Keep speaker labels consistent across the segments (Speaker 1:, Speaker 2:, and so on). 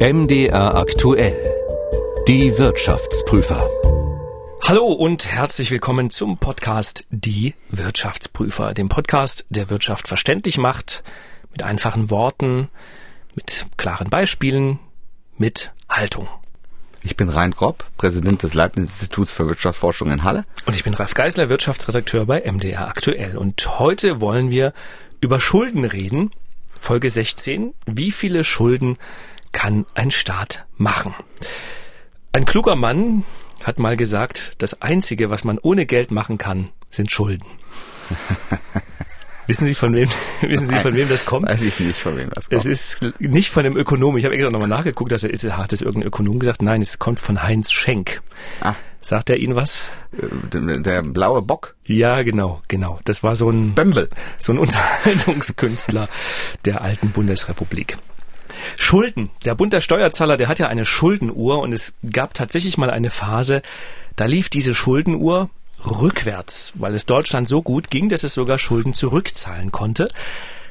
Speaker 1: MDR aktuell. Die Wirtschaftsprüfer.
Speaker 2: Hallo und herzlich willkommen zum Podcast Die Wirtschaftsprüfer, dem Podcast, der Wirtschaft verständlich macht, mit einfachen Worten, mit klaren Beispielen, mit Haltung.
Speaker 3: Ich bin Rein Grob, Präsident des Leibniz-Instituts für Wirtschaftsforschung in Halle.
Speaker 2: Und ich bin Ralf Geisler, Wirtschaftsredakteur bei MDR aktuell. Und heute wollen wir über Schulden reden. Folge 16. Wie viele Schulden kann ein Staat machen? Ein kluger Mann hat mal gesagt, das Einzige, was man ohne Geld machen kann, sind Schulden. Wissen Sie von wem, wissen Sie von wem das kommt?
Speaker 3: Weiß ich nicht, von wem das kommt.
Speaker 2: Es ist nicht von dem Ökonom. Ich habe extra nochmal nachgeguckt, dass er ist, hat es irgendein Ökonom gesagt. Nein, es kommt von Heinz Schenk.
Speaker 3: Ah.
Speaker 2: Sagt er Ihnen was?
Speaker 3: Der, der blaue Bock?
Speaker 2: Ja, genau, genau. Das war so ein,
Speaker 3: Bembel.
Speaker 2: so ein Unterhaltungskünstler der alten Bundesrepublik. Schulden. Der Bund der Steuerzahler, der hat ja eine Schuldenuhr und es gab tatsächlich mal eine Phase, da lief diese Schuldenuhr rückwärts, weil es Deutschland so gut ging, dass es sogar Schulden zurückzahlen konnte.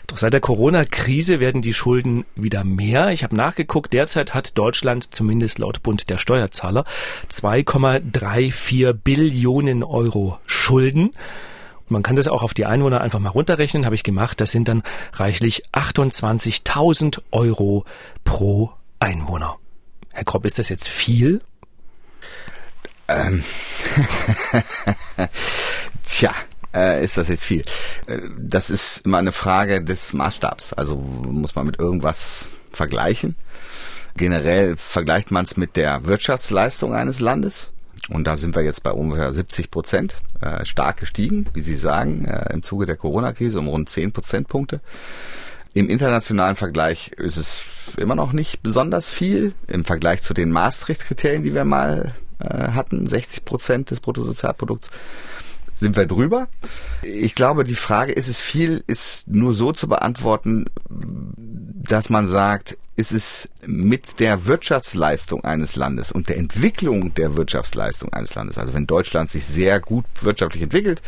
Speaker 2: Doch seit der Corona-Krise werden die Schulden wieder mehr. Ich habe nachgeguckt, derzeit hat Deutschland zumindest laut Bund der Steuerzahler 2,34 Billionen Euro Schulden. Man kann das auch auf die Einwohner einfach mal runterrechnen, habe ich gemacht. Das sind dann reichlich 28.000 Euro pro Einwohner. Herr Kropp, ist das jetzt viel?
Speaker 3: Ähm. Tja, äh, ist das jetzt viel? Äh, das ist immer eine Frage des Maßstabs. Also muss man mit irgendwas vergleichen. Generell vergleicht man es mit der Wirtschaftsleistung eines Landes. Und da sind wir jetzt bei ungefähr 70 Prozent, äh, stark gestiegen, wie Sie sagen, äh, im Zuge der Corona-Krise um rund 10 Prozentpunkte. Im internationalen Vergleich ist es immer noch nicht besonders viel im Vergleich zu den Maastricht-Kriterien, die wir mal äh, hatten, 60 Prozent des Bruttosozialprodukts sind wir drüber. Ich glaube, die Frage, ist es viel, ist nur so zu beantworten, dass man sagt, ist es mit der Wirtschaftsleistung eines Landes und der Entwicklung der Wirtschaftsleistung eines Landes, also wenn Deutschland sich sehr gut wirtschaftlich entwickelt,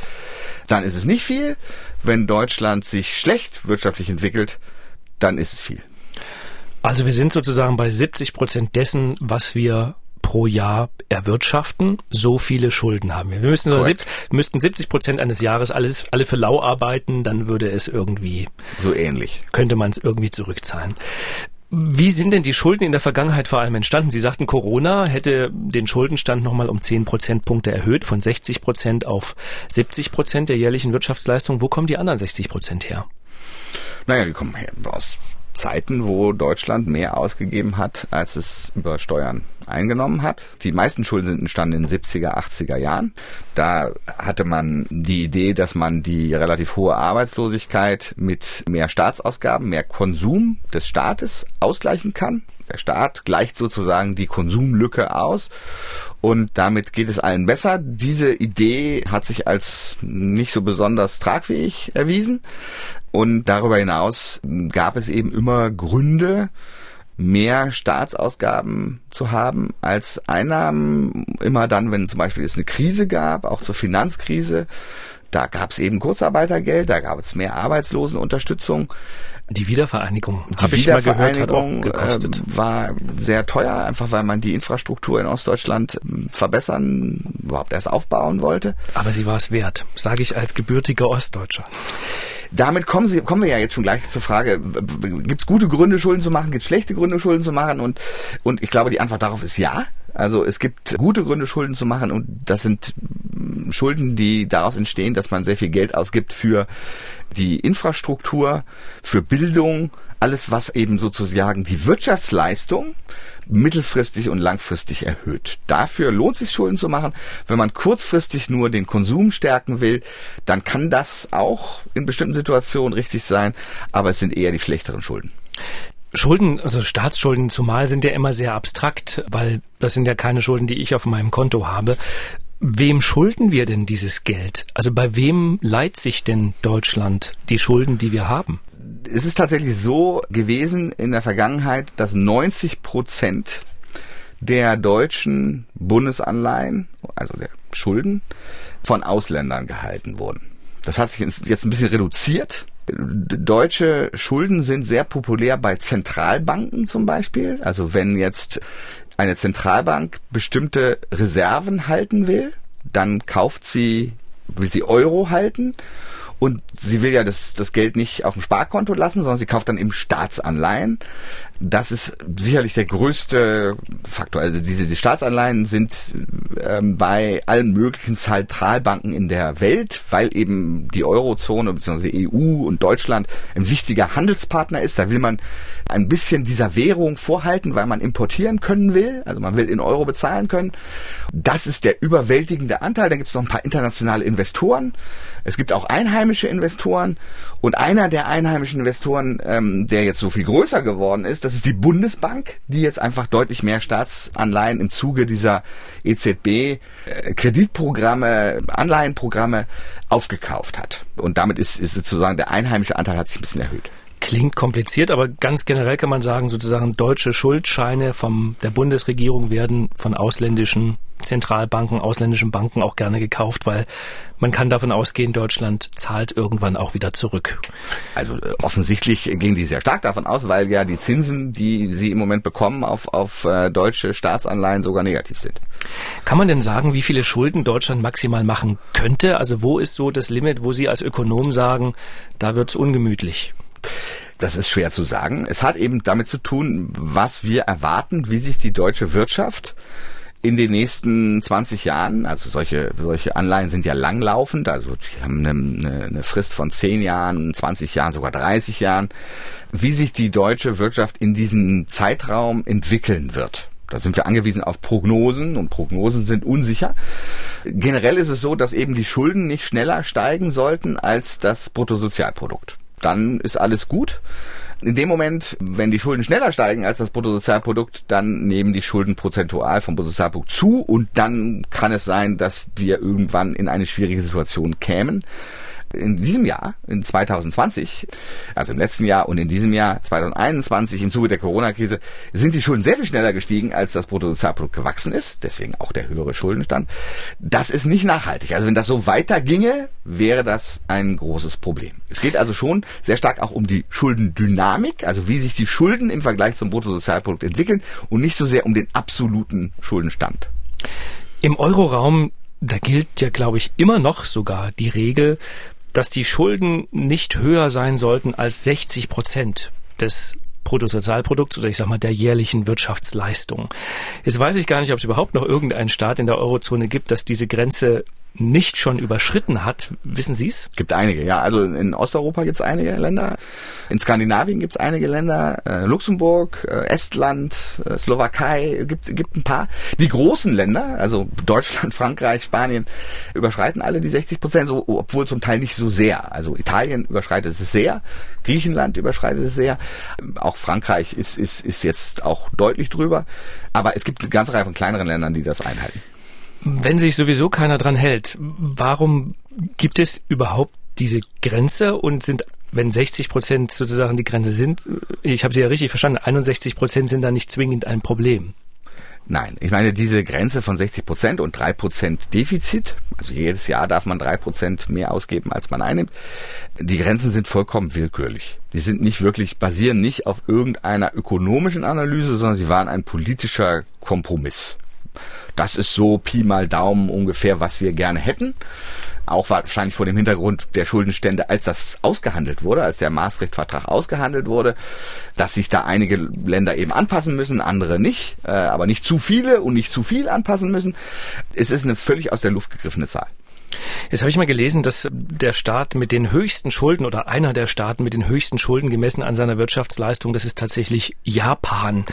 Speaker 3: dann ist es nicht viel. Wenn Deutschland sich schlecht wirtschaftlich entwickelt, dann ist es viel.
Speaker 2: Also wir sind sozusagen bei 70 Prozent dessen, was wir pro Jahr erwirtschaften, so viele Schulden haben wir. Wir müssen nur sieb, müssten 70 Prozent eines Jahres alles, alle für lau arbeiten, dann würde es irgendwie.
Speaker 3: So ähnlich.
Speaker 2: Könnte man es irgendwie zurückzahlen. Wie sind denn die Schulden in der Vergangenheit vor allem entstanden? Sie sagten, Corona hätte den Schuldenstand nochmal um 10 Prozentpunkte erhöht, von 60 Prozent auf 70 Prozent der jährlichen Wirtschaftsleistung. Wo kommen die anderen 60 Prozent her?
Speaker 3: Naja, die kommen her aus Zeiten, wo Deutschland mehr ausgegeben hat, als es über Steuern eingenommen hat. Die meisten Schulden sind entstanden in den 70er, 80er Jahren. Da hatte man die Idee, dass man die relativ hohe Arbeitslosigkeit mit mehr Staatsausgaben, mehr Konsum des Staates ausgleichen kann. Der Staat gleicht sozusagen die Konsumlücke aus und damit geht es allen besser. Diese Idee hat sich als nicht so besonders tragfähig erwiesen. Und darüber hinaus gab es eben immer Gründe, mehr Staatsausgaben zu haben als Einnahmen. Immer dann, wenn zum Beispiel es eine Krise gab, auch zur Finanzkrise, da gab es eben Kurzarbeitergeld, da gab es mehr Arbeitslosenunterstützung.
Speaker 2: Die Wiedervereinigung,
Speaker 3: die
Speaker 2: ich mal gehört, hat auch gekostet.
Speaker 3: Äh, war sehr teuer, einfach weil man die Infrastruktur in Ostdeutschland äh, verbessern, überhaupt erst aufbauen wollte.
Speaker 2: Aber sie war es wert, sage ich als gebürtiger Ostdeutscher.
Speaker 3: Damit kommen, Sie, kommen wir ja jetzt schon gleich zur Frage, gibt es gute Gründe, Schulden zu machen, gibt es schlechte Gründe, Schulden zu machen? Und, und ich glaube, die Antwort darauf ist ja. Also es gibt gute Gründe, Schulden zu machen und das sind mm, Schulden, die daraus entstehen, dass man sehr viel Geld ausgibt für die Infrastruktur, für Bildung, alles, was eben sozusagen die Wirtschaftsleistung mittelfristig und langfristig erhöht. Dafür lohnt sich Schulden zu machen. Wenn man kurzfristig nur den Konsum stärken will, dann kann das auch in bestimmten Situationen richtig sein, aber es sind eher die schlechteren Schulden.
Speaker 2: Schulden, also Staatsschulden zumal sind ja immer sehr abstrakt, weil das sind ja keine Schulden, die ich auf meinem Konto habe. Wem schulden wir denn dieses Geld? Also bei wem leiht sich denn Deutschland die Schulden, die wir haben?
Speaker 3: es ist tatsächlich so gewesen in der Vergangenheit, dass 90 Prozent der deutschen Bundesanleihen, also der Schulden, von Ausländern gehalten wurden. Das hat sich jetzt ein bisschen reduziert Deutsche Schulden sind sehr populär bei Zentralbanken zum Beispiel. Also wenn jetzt eine Zentralbank bestimmte Reserven halten will, dann kauft sie, will sie Euro halten und sie will ja das, das Geld nicht auf dem Sparkonto lassen, sondern sie kauft dann eben Staatsanleihen. Das ist sicherlich der größte Faktor. Also diese die Staatsanleihen sind ähm, bei allen möglichen Zentralbanken in der Welt, weil eben die Eurozone bzw. EU und Deutschland ein wichtiger Handelspartner ist. Da will man ein bisschen dieser Währung vorhalten, weil man importieren können will. Also man will in Euro bezahlen können. Das ist der überwältigende Anteil. Dann gibt es noch ein paar internationale Investoren. Es gibt auch einheimische Investoren. Und einer der einheimischen Investoren, ähm, der jetzt so viel größer geworden ist, das ist die Bundesbank, die jetzt einfach deutlich mehr Staatsanleihen im Zuge dieser EZB äh, Anleihenprogramme aufgekauft hat. Und damit ist, ist sozusagen der einheimische Anteil hat sich ein bisschen erhöht.
Speaker 2: Klingt kompliziert, aber ganz generell kann man sagen, sozusagen deutsche Schuldscheine von der Bundesregierung werden von ausländischen Zentralbanken, ausländischen Banken auch gerne gekauft, weil man kann davon ausgehen, Deutschland zahlt irgendwann auch wieder zurück.
Speaker 3: Also äh, offensichtlich gehen die sehr stark davon aus, weil ja die Zinsen, die sie im Moment bekommen auf, auf äh, deutsche Staatsanleihen sogar negativ sind.
Speaker 2: Kann man denn sagen, wie viele Schulden Deutschland maximal machen könnte? Also wo ist so das Limit, wo Sie als Ökonom sagen, da wird's ungemütlich?
Speaker 3: Das ist schwer zu sagen. Es hat eben damit zu tun, was wir erwarten, wie sich die deutsche Wirtschaft in den nächsten 20 Jahren, also solche, solche Anleihen sind ja langlaufend, also die haben eine, eine Frist von 10 Jahren, 20 Jahren, sogar 30 Jahren, wie sich die deutsche Wirtschaft in diesem Zeitraum entwickeln wird. Da sind wir angewiesen auf Prognosen und Prognosen sind unsicher. Generell ist es so, dass eben die Schulden nicht schneller steigen sollten als das Bruttosozialprodukt dann ist alles gut. In dem Moment, wenn die Schulden schneller steigen als das Bruttosozialprodukt, dann nehmen die Schulden prozentual vom Bruttosozialprodukt zu und dann kann es sein, dass wir irgendwann in eine schwierige Situation kämen in diesem Jahr, in 2020, also im letzten Jahr und in diesem Jahr 2021 im Zuge der Corona-Krise sind die Schulden sehr viel schneller gestiegen, als das Bruttosozialprodukt gewachsen ist. Deswegen auch der höhere Schuldenstand. Das ist nicht nachhaltig. Also wenn das so weiterginge, wäre das ein großes Problem. Es geht also schon sehr stark auch um die Schuldendynamik, also wie sich die Schulden im Vergleich zum Bruttosozialprodukt entwickeln und nicht so sehr um den absoluten Schuldenstand.
Speaker 2: Im Euroraum da gilt ja, glaube ich, immer noch sogar die Regel, dass die Schulden nicht höher sein sollten als 60 Prozent des Bruttosozialprodukts oder ich sag mal der jährlichen Wirtschaftsleistung. Jetzt weiß ich gar nicht, ob es überhaupt noch irgendeinen Staat in der Eurozone gibt, das diese Grenze nicht schon überschritten hat. Wissen Sie es?
Speaker 3: Gibt einige, ja. Also in Osteuropa gibt es einige Länder. In Skandinavien gibt es einige Länder. Äh, Luxemburg, äh, Estland, äh, Slowakei, gibt, gibt ein paar. Die großen Länder, also Deutschland, Frankreich, Spanien, überschreiten alle die 60 Prozent, so, obwohl zum Teil nicht so sehr. Also Italien überschreitet es sehr, Griechenland überschreitet es sehr. Auch Frankreich ist, ist, ist jetzt auch deutlich drüber. Aber es gibt eine ganze Reihe von kleineren Ländern, die das einhalten.
Speaker 2: Wenn sich sowieso keiner dran hält, warum gibt es überhaupt diese Grenze und sind wenn 60 Prozent sozusagen die Grenze sind, ich habe Sie ja richtig verstanden, 61 Prozent sind da nicht zwingend ein Problem.
Speaker 3: Nein, ich meine, diese Grenze von 60 Prozent und drei Prozent Defizit, also jedes Jahr darf man drei Prozent mehr ausgeben, als man einnimmt, die Grenzen sind vollkommen willkürlich. Die sind nicht wirklich, basieren nicht auf irgendeiner ökonomischen Analyse, sondern sie waren ein politischer Kompromiss. Das ist so Pi mal Daumen ungefähr, was wir gerne hätten. Auch wahrscheinlich vor dem Hintergrund der Schuldenstände, als das ausgehandelt wurde, als der Maastricht-Vertrag ausgehandelt wurde, dass sich da einige Länder eben anpassen müssen, andere nicht, äh, aber nicht zu viele und nicht zu viel anpassen müssen. Es ist eine völlig aus der Luft gegriffene Zahl.
Speaker 2: Jetzt habe ich mal gelesen, dass der Staat mit den höchsten Schulden oder einer der Staaten mit den höchsten Schulden gemessen an seiner Wirtschaftsleistung, das ist tatsächlich Japan.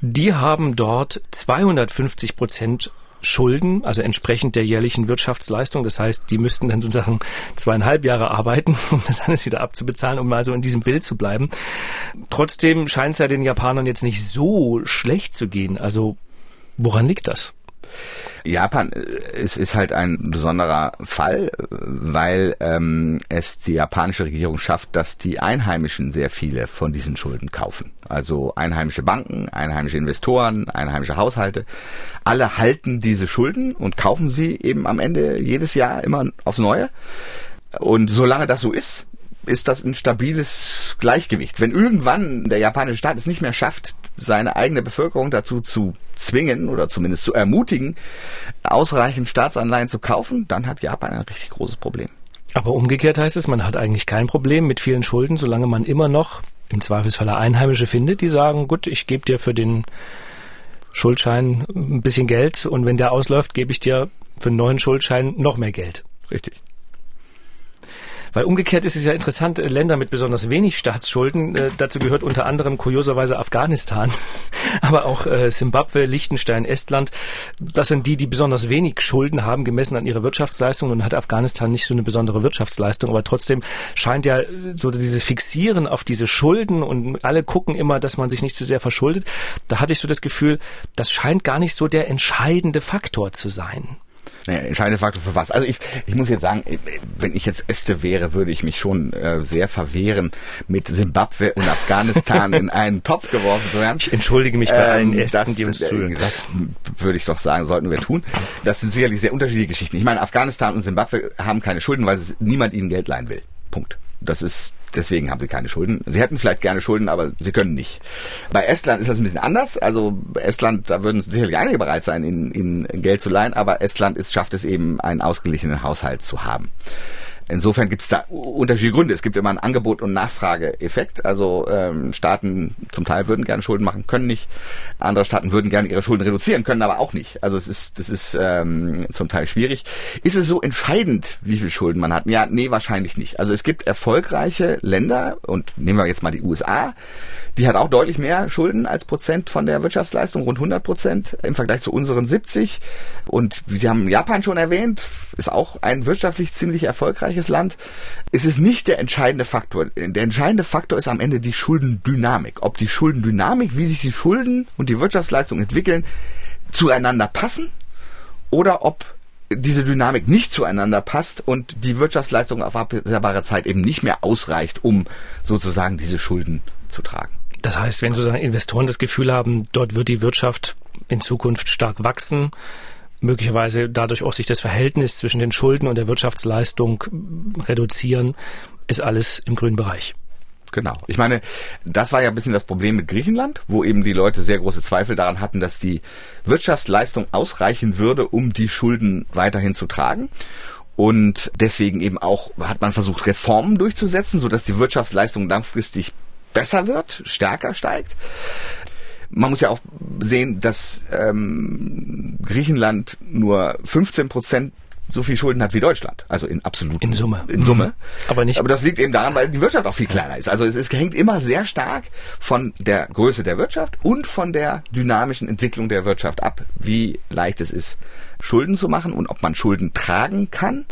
Speaker 2: Die haben dort 250 Prozent Schulden, also entsprechend der jährlichen Wirtschaftsleistung. Das heißt, die müssten dann sozusagen zweieinhalb Jahre arbeiten, um das alles wieder abzubezahlen, um mal so in diesem Bild zu bleiben. Trotzdem scheint es ja den Japanern jetzt nicht so schlecht zu gehen. Also woran liegt das?
Speaker 3: Japan äh, es ist halt ein besonderer Fall, weil ähm, es die japanische Regierung schafft, dass die Einheimischen sehr viele von diesen Schulden kaufen. Also einheimische Banken, einheimische Investoren, einheimische Haushalte, alle halten diese Schulden und kaufen sie eben am Ende jedes Jahr immer aufs Neue. Und solange das so ist, ist das ein stabiles Gleichgewicht. Wenn irgendwann der japanische Staat es nicht mehr schafft, seine eigene Bevölkerung dazu zu zwingen oder zumindest zu ermutigen, ausreichend Staatsanleihen zu kaufen, dann hat Japan ein richtig großes Problem.
Speaker 2: Aber umgekehrt heißt es, man hat eigentlich kein Problem mit vielen Schulden, solange man immer noch im Zweifelsfalle Einheimische findet, die sagen, gut, ich gebe dir für den Schuldschein ein bisschen Geld und wenn der ausläuft, gebe ich dir für einen neuen Schuldschein noch mehr Geld.
Speaker 3: Richtig.
Speaker 2: Weil umgekehrt ist es ja interessant, äh, Länder mit besonders wenig Staatsschulden, äh, dazu gehört unter anderem kurioserweise Afghanistan, aber auch äh, Simbabwe, Liechtenstein, Estland. Das sind die, die besonders wenig Schulden haben, gemessen an ihre Wirtschaftsleistung. Und hat Afghanistan nicht so eine besondere Wirtschaftsleistung, aber trotzdem scheint ja äh, so dieses Fixieren auf diese Schulden und alle gucken immer, dass man sich nicht zu sehr verschuldet. Da hatte ich so das Gefühl, das scheint gar nicht so der entscheidende Faktor zu sein.
Speaker 3: Naja, entscheidende Faktor für was? Also ich, ich muss jetzt sagen, wenn ich jetzt Este wäre, würde ich mich schon äh, sehr verwehren, mit Simbabwe und Afghanistan in einen Topf geworfen zu werden.
Speaker 2: Ich entschuldige mich bei ähm, allen Ästen, das, die uns
Speaker 3: äh,
Speaker 2: zuhören.
Speaker 3: Das würde ich doch sagen, sollten wir tun. Das sind sicherlich sehr unterschiedliche Geschichten. Ich meine, Afghanistan und Simbabwe haben keine Schulden, weil niemand ihnen Geld leihen will. Punkt. Das ist deswegen haben sie keine Schulden. Sie hätten vielleicht gerne Schulden, aber sie können nicht. Bei Estland ist das ein bisschen anders. Also Estland, da würden sicherlich einige bereit sein, in, in Geld zu leihen, aber Estland ist, schafft es eben, einen ausgeglichenen Haushalt zu haben. Insofern gibt es da unterschiedliche Gründe. Es gibt immer einen Angebot- und Nachfrageeffekt. Also ähm, Staaten zum Teil würden gerne Schulden machen, können nicht. Andere Staaten würden gerne ihre Schulden reduzieren, können aber auch nicht. Also es ist, das ist ähm, zum Teil schwierig. Ist es so entscheidend, wie viel Schulden man hat? Ja, nee, wahrscheinlich nicht. Also es gibt erfolgreiche Länder und nehmen wir jetzt mal die USA. Die hat auch deutlich mehr Schulden als Prozent von der Wirtschaftsleistung, rund 100 Prozent im Vergleich zu unseren 70. Und Sie haben Japan schon erwähnt, ist auch ein wirtschaftlich ziemlich erfolgreiches Land. Es ist nicht der entscheidende Faktor. Der entscheidende Faktor ist am Ende die Schuldendynamik. Ob die Schuldendynamik, wie sich die Schulden und die Wirtschaftsleistung entwickeln, zueinander passen oder ob diese Dynamik nicht zueinander passt und die Wirtschaftsleistung auf absehbare Zeit eben nicht mehr ausreicht, um sozusagen diese Schulden zu tragen.
Speaker 2: Das heißt, wenn sozusagen Investoren das Gefühl haben, dort wird die Wirtschaft in Zukunft stark wachsen, möglicherweise dadurch auch sich das Verhältnis zwischen den Schulden und der Wirtschaftsleistung reduzieren, ist alles im grünen Bereich.
Speaker 3: Genau. Ich meine, das war ja ein bisschen das Problem mit Griechenland, wo eben die Leute sehr große Zweifel daran hatten, dass die Wirtschaftsleistung ausreichen würde, um die Schulden weiterhin zu tragen. Und deswegen eben auch hat man versucht, Reformen durchzusetzen, sodass die Wirtschaftsleistung langfristig besser wird, stärker steigt. Man muss ja auch sehen, dass ähm, Griechenland nur 15 Prozent so viel Schulden hat wie Deutschland. Also in absolut.
Speaker 2: In Summe.
Speaker 3: In Summe. Mhm.
Speaker 2: Aber nicht.
Speaker 3: Aber das liegt eben daran, weil die Wirtschaft auch viel kleiner ist. Also es, es hängt immer sehr stark von der Größe der Wirtschaft und von der dynamischen Entwicklung der Wirtschaft ab, wie leicht es ist, Schulden zu machen und ob man Schulden tragen kann.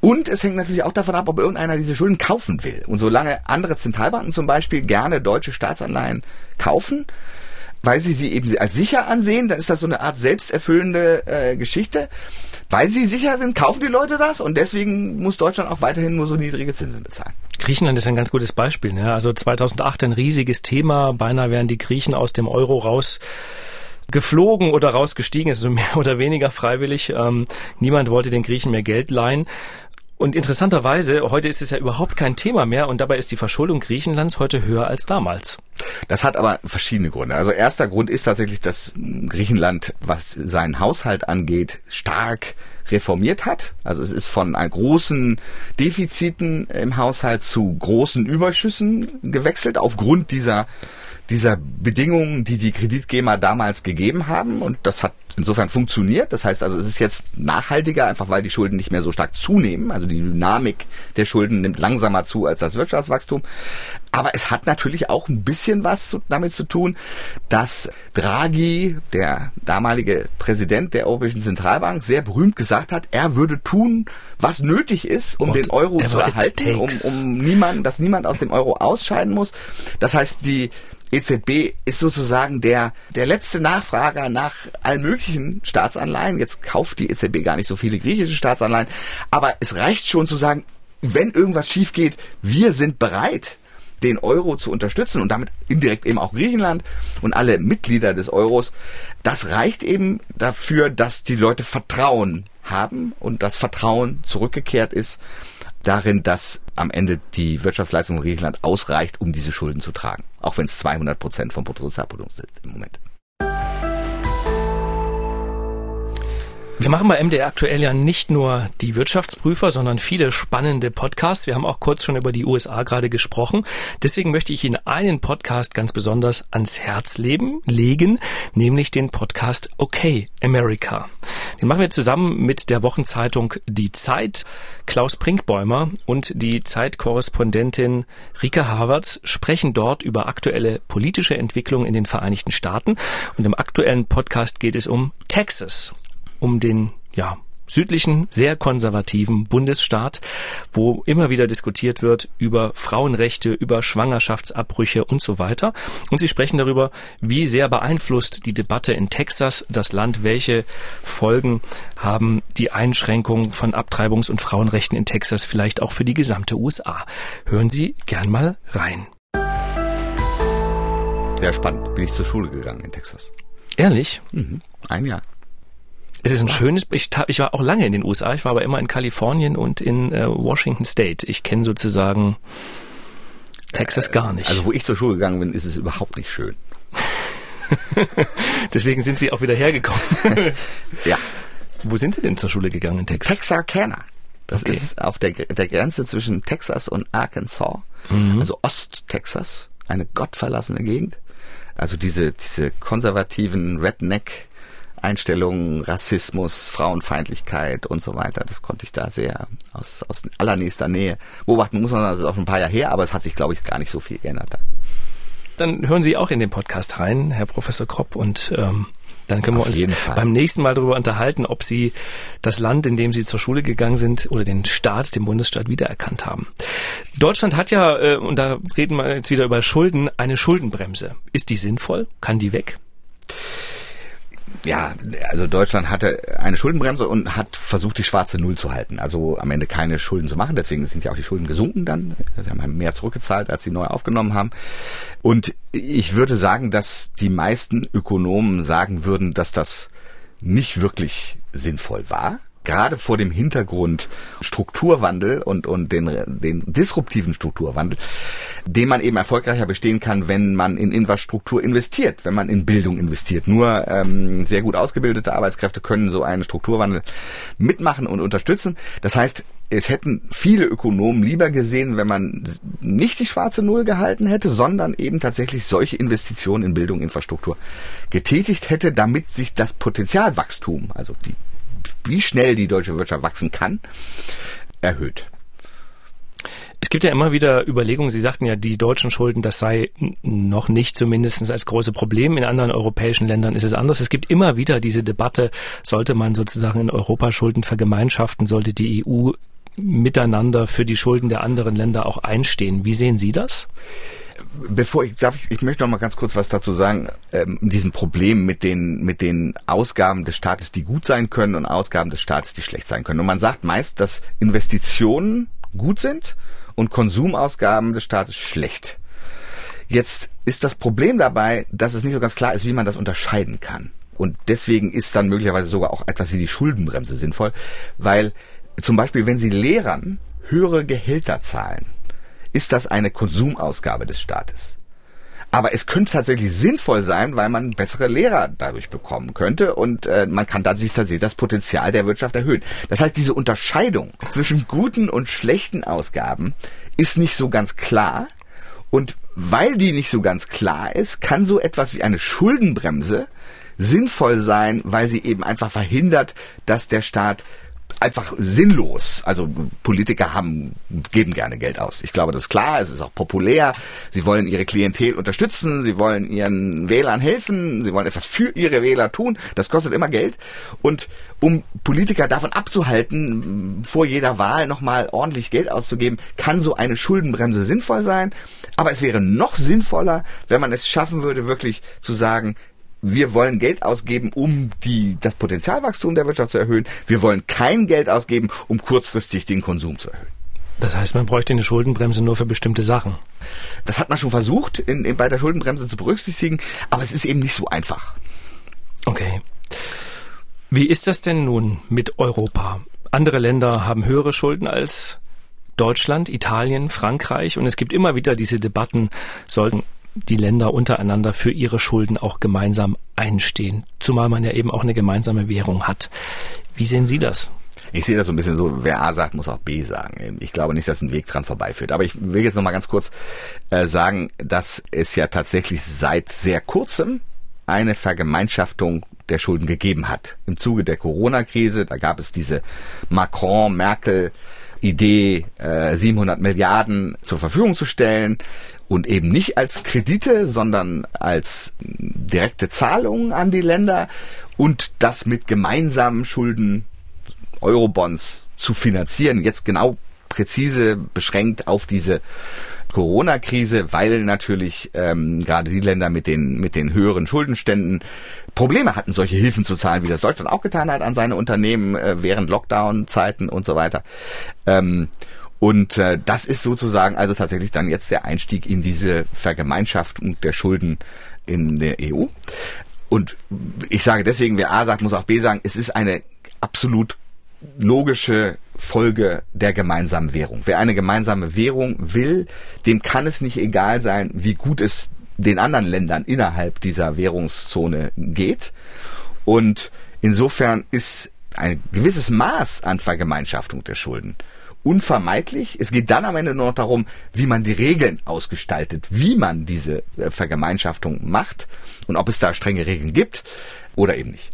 Speaker 3: Und es hängt natürlich auch davon ab, ob irgendeiner diese Schulden kaufen will. Und solange andere Zentralbanken zum Beispiel gerne deutsche Staatsanleihen kaufen, weil sie sie eben als sicher ansehen, dann ist das so eine Art selbsterfüllende äh, Geschichte. Weil sie sicher sind, kaufen die Leute das und deswegen muss Deutschland auch weiterhin nur so niedrige Zinsen bezahlen.
Speaker 2: Griechenland ist ein ganz gutes Beispiel. Ne? Also 2008 ein riesiges Thema. Beinahe wären die Griechen aus dem Euro raus geflogen oder rausgestiegen, ist so mehr oder weniger freiwillig. Ähm, niemand wollte den Griechen mehr Geld leihen. Und interessanterweise, heute ist es ja überhaupt kein Thema mehr und dabei ist die Verschuldung Griechenlands heute höher als damals.
Speaker 3: Das hat aber verschiedene Gründe. Also erster Grund ist tatsächlich, dass Griechenland, was seinen Haushalt angeht, stark reformiert hat. Also es ist von großen Defiziten im Haushalt zu großen Überschüssen gewechselt aufgrund dieser dieser Bedingungen, die die Kreditgeber damals gegeben haben. Und das hat insofern funktioniert. Das heißt also, es ist jetzt nachhaltiger, einfach weil die Schulden nicht mehr so stark zunehmen. Also die Dynamik der Schulden nimmt langsamer zu als das Wirtschaftswachstum. Aber es hat natürlich auch ein bisschen was damit zu tun, dass Draghi, der damalige Präsident der Europäischen Zentralbank, sehr berühmt gesagt hat, er würde tun, was nötig ist, um What den Euro zu erhalten, um, um niemanden, dass niemand aus dem Euro ausscheiden muss. Das heißt, die EZB ist sozusagen der, der letzte Nachfrager nach allen möglichen Staatsanleihen. Jetzt kauft die EZB gar nicht so viele griechische Staatsanleihen. Aber es reicht schon zu sagen, wenn irgendwas schief geht, wir sind bereit, den Euro zu unterstützen und damit indirekt eben auch Griechenland und alle Mitglieder des Euros. Das reicht eben dafür, dass die Leute Vertrauen haben und das Vertrauen zurückgekehrt ist darin, dass am Ende die Wirtschaftsleistung von Griechenland ausreicht, um diese Schulden zu tragen. Auch wenn es 200 Prozent vom Bruttosozialprodukt sind im Moment.
Speaker 2: Wir machen bei MDR aktuell ja nicht nur die Wirtschaftsprüfer, sondern viele spannende Podcasts. Wir haben auch kurz schon über die USA gerade gesprochen. Deswegen möchte ich Ihnen einen Podcast ganz besonders ans Herz leben, legen, nämlich den Podcast Okay America. Den machen wir zusammen mit der Wochenzeitung Die Zeit. Klaus Brinkbäumer und die Zeitkorrespondentin Rika Havertz sprechen dort über aktuelle politische Entwicklungen in den Vereinigten Staaten. Und im aktuellen Podcast geht es um Texas um den, ja, südlichen, sehr konservativen Bundesstaat, wo immer wieder diskutiert wird über Frauenrechte, über Schwangerschaftsabbrüche und so weiter. Und sie sprechen darüber, wie sehr beeinflusst die Debatte in Texas das Land, welche Folgen haben die Einschränkung von Abtreibungs- und Frauenrechten in Texas vielleicht auch für die gesamte USA. Hören Sie gern mal rein.
Speaker 3: Sehr spannend. Bin ich zur Schule gegangen in Texas.
Speaker 2: Ehrlich?
Speaker 3: Mhm. Ein Jahr.
Speaker 2: Es ist ein schönes, ich, ich war auch lange in den USA, ich war aber immer in Kalifornien und in äh, Washington State. Ich kenne sozusagen Texas gar nicht.
Speaker 3: Also wo ich zur Schule gegangen bin, ist es überhaupt nicht schön.
Speaker 2: Deswegen sind Sie auch wieder hergekommen.
Speaker 3: ja.
Speaker 2: Wo sind Sie denn zur Schule gegangen in Texas?
Speaker 3: Texarkana. Das okay. ist auf der, der Grenze zwischen Texas und Arkansas, mhm. also Ost-Texas, eine gottverlassene Gegend. Also diese, diese konservativen Redneck Einstellungen, Rassismus, Frauenfeindlichkeit und so weiter. Das konnte ich da sehr aus, aus allernächster Nähe beobachten. Muss man sagen, das ist auch ein paar Jahre her, aber es hat sich, glaube ich, gar nicht so viel geändert.
Speaker 2: Dann hören Sie auch in den Podcast rein, Herr Professor Kropp, und ähm, dann können wir Auf uns beim nächsten Mal darüber unterhalten, ob Sie das Land, in dem Sie zur Schule gegangen sind, oder den Staat, den Bundesstaat wiedererkannt haben. Deutschland hat ja, äh, und da reden wir jetzt wieder über Schulden, eine Schuldenbremse. Ist die sinnvoll? Kann die weg?
Speaker 3: Ja, also Deutschland hatte eine Schuldenbremse und hat versucht, die schwarze Null zu halten. Also am Ende keine Schulden zu machen. Deswegen sind ja auch die Schulden gesunken dann. Sie haben mehr zurückgezahlt, als sie neu aufgenommen haben. Und ich würde sagen, dass die meisten Ökonomen sagen würden, dass das nicht wirklich sinnvoll war gerade vor dem Hintergrund Strukturwandel und, und den, den disruptiven Strukturwandel, den man eben erfolgreicher bestehen kann, wenn man in Infrastruktur investiert, wenn man in Bildung investiert. Nur ähm, sehr gut ausgebildete Arbeitskräfte können so einen Strukturwandel mitmachen und unterstützen. Das heißt, es hätten viele Ökonomen lieber gesehen, wenn man nicht die schwarze Null gehalten hätte, sondern eben tatsächlich solche Investitionen in Bildung, Infrastruktur getätigt hätte, damit sich das Potenzialwachstum, also die wie schnell die deutsche Wirtschaft wachsen kann, erhöht.
Speaker 2: Es gibt ja immer wieder Überlegungen, Sie sagten ja, die deutschen Schulden, das sei noch nicht zumindest als große Problem. In anderen europäischen Ländern ist es anders. Es gibt immer wieder diese Debatte, sollte man sozusagen in Europa Schulden vergemeinschaften, sollte die EU miteinander für die Schulden der anderen Länder auch einstehen. Wie sehen Sie das?
Speaker 3: bevor ich darf ich, ich möchte noch mal ganz kurz was dazu sagen, ähm, diesem Problem mit den mit den Ausgaben des Staates, die gut sein können und Ausgaben des Staates, die schlecht sein können. Und man sagt meist, dass Investitionen gut sind und Konsumausgaben des Staates schlecht. Jetzt ist das Problem dabei, dass es nicht so ganz klar ist, wie man das unterscheiden kann. Und deswegen ist dann möglicherweise sogar auch etwas wie die Schuldenbremse sinnvoll, weil zum Beispiel, wenn Sie Lehrern höhere Gehälter zahlen, ist das eine Konsumausgabe des Staates. Aber es könnte tatsächlich sinnvoll sein, weil man bessere Lehrer dadurch bekommen könnte und äh, man kann dadurch tatsächlich das Potenzial der Wirtschaft erhöhen. Das heißt, diese Unterscheidung zwischen guten und schlechten Ausgaben ist nicht so ganz klar. Und weil die nicht so ganz klar ist, kann so etwas wie eine Schuldenbremse sinnvoll sein, weil sie eben einfach verhindert, dass der Staat einfach sinnlos. Also Politiker haben, geben gerne Geld aus. Ich glaube, das ist klar, es ist auch populär. Sie wollen ihre Klientel unterstützen, sie wollen ihren Wählern helfen, sie wollen etwas für ihre Wähler tun. Das kostet immer Geld. Und um Politiker davon abzuhalten, vor jeder Wahl nochmal ordentlich Geld auszugeben, kann so eine Schuldenbremse sinnvoll sein. Aber es wäre noch sinnvoller, wenn man es schaffen würde, wirklich zu sagen, wir wollen Geld ausgeben, um die, das Potenzialwachstum der Wirtschaft zu erhöhen. Wir wollen kein Geld ausgeben, um kurzfristig den Konsum zu erhöhen.
Speaker 2: Das heißt, man bräuchte eine Schuldenbremse nur für bestimmte Sachen.
Speaker 3: Das hat man schon versucht, in, in, bei der Schuldenbremse zu berücksichtigen, aber es ist eben nicht so einfach.
Speaker 2: Okay. Wie ist das denn nun mit Europa? Andere Länder haben höhere Schulden als Deutschland, Italien, Frankreich und es gibt immer wieder diese Debatten, sollten die Länder untereinander für ihre Schulden auch gemeinsam einstehen, zumal man ja eben auch eine gemeinsame Währung hat. Wie sehen Sie das?
Speaker 3: Ich sehe das so ein bisschen so, wer A sagt, muss auch B sagen. Ich glaube nicht, dass ein Weg dran vorbeiführt. Aber ich will jetzt noch mal ganz kurz äh, sagen, dass es ja tatsächlich seit sehr kurzem eine Vergemeinschaftung der Schulden gegeben hat. Im Zuge der Corona-Krise, da gab es diese Macron-Merkel- Idee, äh, 700 Milliarden zur Verfügung zu stellen und eben nicht als Kredite, sondern als direkte Zahlungen an die Länder und das mit gemeinsamen Schulden, Eurobonds zu finanzieren. Jetzt genau präzise beschränkt auf diese Corona-Krise, weil natürlich ähm, gerade die Länder mit den mit den höheren Schuldenständen Probleme hatten, solche Hilfen zu zahlen, wie das Deutschland auch getan hat an seine Unternehmen äh, während Lockdown-Zeiten und so weiter. Ähm, und äh, das ist sozusagen also tatsächlich dann jetzt der Einstieg in diese Vergemeinschaftung der Schulden in der EU. Und ich sage deswegen, wer A sagt, muss auch B sagen, es ist eine absolut logische Folge der gemeinsamen Währung. Wer eine gemeinsame Währung will, dem kann es nicht egal sein, wie gut es den anderen Ländern innerhalb dieser Währungszone geht. Und insofern ist ein gewisses Maß an Vergemeinschaftung der Schulden unvermeidlich. Es geht dann am Ende nur noch darum, wie man die Regeln ausgestaltet, wie man diese äh, Vergemeinschaftung macht und ob es da strenge Regeln gibt oder eben nicht.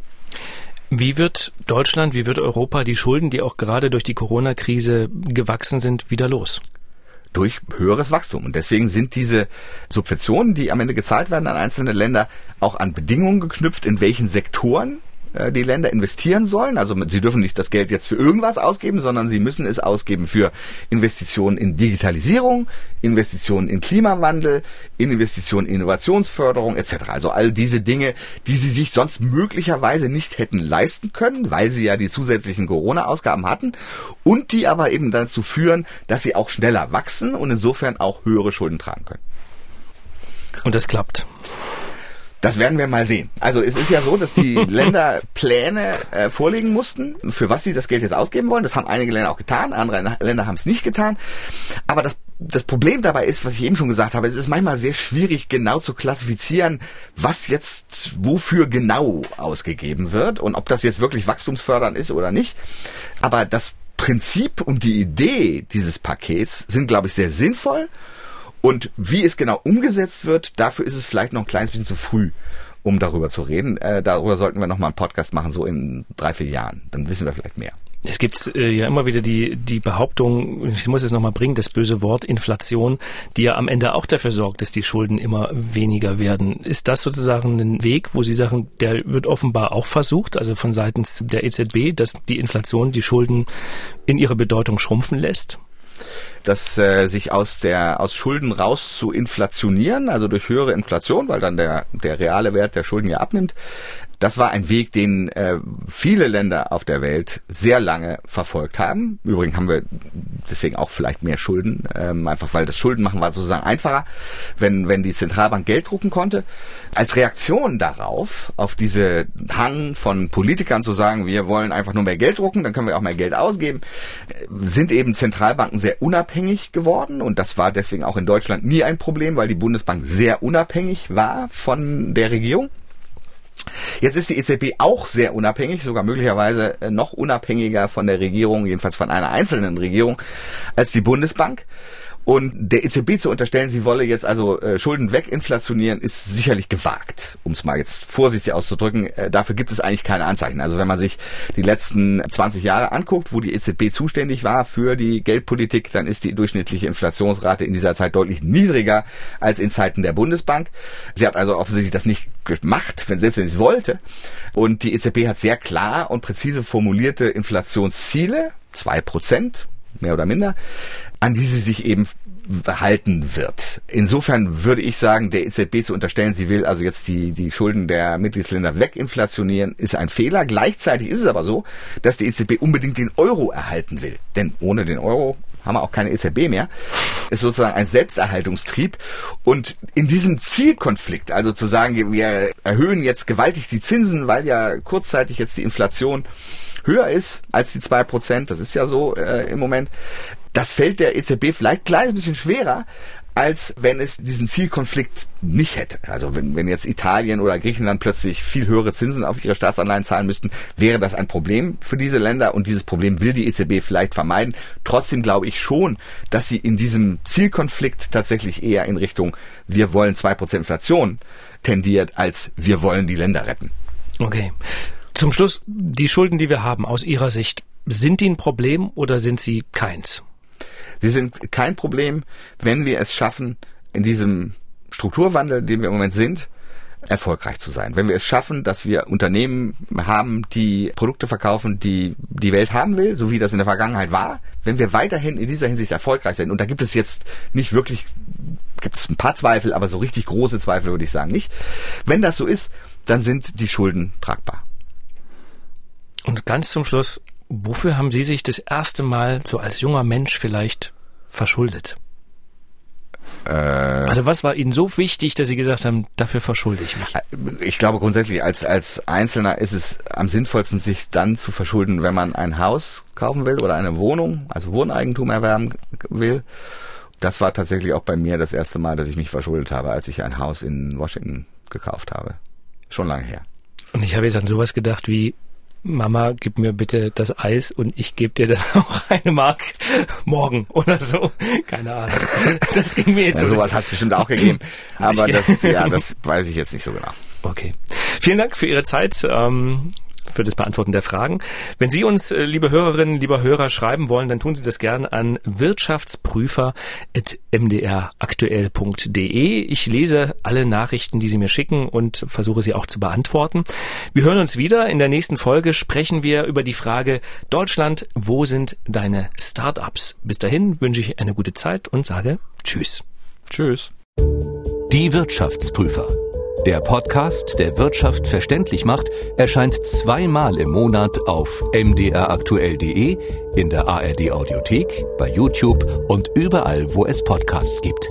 Speaker 2: Wie wird Deutschland, wie wird Europa die Schulden, die auch gerade durch die Corona-Krise gewachsen sind, wieder los?
Speaker 3: durch höheres Wachstum. Und deswegen sind diese Subventionen, die am Ende gezahlt werden an einzelne Länder, auch an Bedingungen geknüpft, in welchen Sektoren die Länder investieren sollen. Also sie dürfen nicht das Geld jetzt für irgendwas ausgeben, sondern sie müssen es ausgeben für Investitionen in Digitalisierung, Investitionen in Klimawandel, Investitionen in Innovationsförderung etc. Also all diese Dinge, die sie sich sonst möglicherweise nicht hätten leisten können, weil sie ja die zusätzlichen Corona-Ausgaben hatten und die aber eben dazu führen, dass sie auch schneller wachsen und insofern auch höhere Schulden tragen können.
Speaker 2: Und das klappt.
Speaker 3: Das werden wir mal sehen. Also es ist ja so, dass die Länder Pläne äh, vorlegen mussten, für was sie das Geld jetzt ausgeben wollen. Das haben einige Länder auch getan, andere Länder haben es nicht getan. Aber das, das Problem dabei ist, was ich eben schon gesagt habe, es ist manchmal sehr schwierig genau zu klassifizieren, was jetzt wofür genau ausgegeben wird und ob das jetzt wirklich wachstumsfördernd ist oder nicht. Aber das Prinzip und die Idee dieses Pakets sind, glaube ich, sehr sinnvoll und wie es genau umgesetzt wird, dafür ist es vielleicht noch ein kleines bisschen zu früh, um darüber zu reden. Äh, darüber sollten wir noch mal einen Podcast machen, so in drei, vier Jahren. Dann wissen wir vielleicht mehr.
Speaker 2: Es gibt äh, ja immer wieder die, die Behauptung, ich muss es nochmal bringen, das böse Wort Inflation, die ja am Ende auch dafür sorgt, dass die Schulden immer weniger werden. Ist das sozusagen ein Weg, wo Sie sagen, der wird offenbar auch versucht, also von seitens der EZB, dass die Inflation die Schulden in ihrer Bedeutung schrumpfen lässt?
Speaker 3: Dass äh, sich aus der aus Schulden raus zu inflationieren, also durch höhere Inflation, weil dann der der reale Wert der Schulden ja abnimmt, das war ein Weg, den äh, viele Länder auf der Welt sehr lange verfolgt haben. Übrigens haben wir deswegen auch vielleicht mehr Schulden, ähm, einfach weil das Schuldenmachen war sozusagen einfacher, wenn, wenn die Zentralbank Geld drucken konnte. Als Reaktion darauf, auf diese Hang von Politikern zu sagen, wir wollen einfach nur mehr Geld drucken, dann können wir auch mehr Geld ausgeben, sind eben Zentralbanken sehr unabhängig geworden und das war deswegen auch in Deutschland nie ein Problem, weil die Bundesbank sehr unabhängig war von der Regierung. Jetzt ist die EZB auch sehr unabhängig, sogar möglicherweise äh, noch unabhängiger von der Regierung, jedenfalls von einer einzelnen Regierung, als die Bundesbank. Und der EZB zu unterstellen, sie wolle jetzt also äh, Schulden weginflationieren, ist sicherlich gewagt, um es mal jetzt vorsichtig auszudrücken. Äh, dafür gibt es eigentlich keine Anzeichen. Also wenn man sich die letzten 20 Jahre anguckt, wo die EZB zuständig war für die Geldpolitik, dann ist die durchschnittliche Inflationsrate in dieser Zeit deutlich niedriger als in Zeiten der Bundesbank. Sie hat also offensichtlich das nicht gemacht, wenn selbst wenn sie es wollte. Und die EZB hat sehr klar und präzise formulierte Inflationsziele, zwei Prozent, mehr oder minder, an die sie sich eben halten wird. Insofern würde ich sagen, der EZB zu unterstellen, sie will also jetzt die, die Schulden der Mitgliedsländer weginflationieren, ist ein Fehler. Gleichzeitig ist es aber so, dass die EZB unbedingt den Euro erhalten will. Denn ohne den Euro haben wir auch keine EZB mehr, ist sozusagen ein Selbsterhaltungstrieb. Und in diesem Zielkonflikt, also zu sagen, wir erhöhen jetzt gewaltig die Zinsen, weil ja kurzzeitig jetzt die Inflation höher ist als die zwei Prozent, das ist ja so äh, im Moment, Das fällt der EZB vielleicht ein kleines bisschen schwerer, als wenn es diesen Zielkonflikt nicht hätte. Also wenn, wenn jetzt Italien oder Griechenland plötzlich viel höhere Zinsen auf ihre Staatsanleihen zahlen müssten, wäre das ein Problem für diese Länder und dieses Problem will die EZB vielleicht vermeiden. Trotzdem glaube ich schon, dass sie in diesem Zielkonflikt tatsächlich eher in Richtung wir wollen zwei Prozent Inflation tendiert, als wir wollen die Länder retten.
Speaker 2: Okay. Zum Schluss, die Schulden, die wir haben, aus Ihrer Sicht, sind die ein Problem oder sind sie keins?
Speaker 3: Sie sind kein Problem, wenn wir es schaffen, in diesem Strukturwandel, den wir im Moment sind, erfolgreich zu sein. Wenn wir es schaffen, dass wir Unternehmen haben, die Produkte verkaufen, die die Welt haben will, so wie das in der Vergangenheit war, wenn wir weiterhin in dieser Hinsicht erfolgreich sind, und da gibt es jetzt nicht wirklich, gibt es ein paar Zweifel, aber so richtig große Zweifel würde ich sagen nicht. Wenn das so ist, dann sind die Schulden tragbar.
Speaker 2: Und ganz zum Schluss, wofür haben Sie sich das erste Mal so als junger Mensch vielleicht verschuldet?
Speaker 3: Äh,
Speaker 2: Also was war Ihnen so wichtig, dass Sie gesagt haben, dafür verschulde ich mich?
Speaker 3: ich glaube grundsätzlich als als Einzelner ist es am sinnvollsten, sich dann zu verschulden, wenn man ein Haus kaufen will oder eine Wohnung, also Wohneigentum erwerben will. Das war tatsächlich auch bei mir das erste Mal, dass ich mich verschuldet habe, als ich ein Haus in Washington gekauft habe. Schon lange her.
Speaker 2: Und ich habe jetzt an sowas gedacht wie, Mama, gib mir bitte das Eis und ich gebe dir dann auch eine Mark morgen oder so. Keine Ahnung. Das ging mir jetzt
Speaker 3: Ja,
Speaker 2: so.
Speaker 3: sowas hat es bestimmt auch gegeben, aber das, ja, das weiß ich jetzt nicht so genau.
Speaker 2: Okay. Vielen Dank für Ihre Zeit. Ähm für das Beantworten der Fragen. Wenn Sie uns, äh, liebe Hörerinnen, lieber Hörer, schreiben wollen, dann tun Sie das gern an wirtschaftsprüfer.mdraktuell.de. Ich lese alle Nachrichten, die Sie mir schicken und versuche sie auch zu beantworten. Wir hören uns wieder. In der nächsten Folge sprechen wir über die Frage Deutschland, wo sind deine Startups? Bis dahin wünsche ich eine gute Zeit und sage Tschüss.
Speaker 3: Tschüss.
Speaker 1: Die Wirtschaftsprüfer. Der Podcast, der Wirtschaft verständlich macht, erscheint zweimal im Monat auf mdraktuell.de, in der ARD Audiothek, bei YouTube und überall, wo es Podcasts gibt.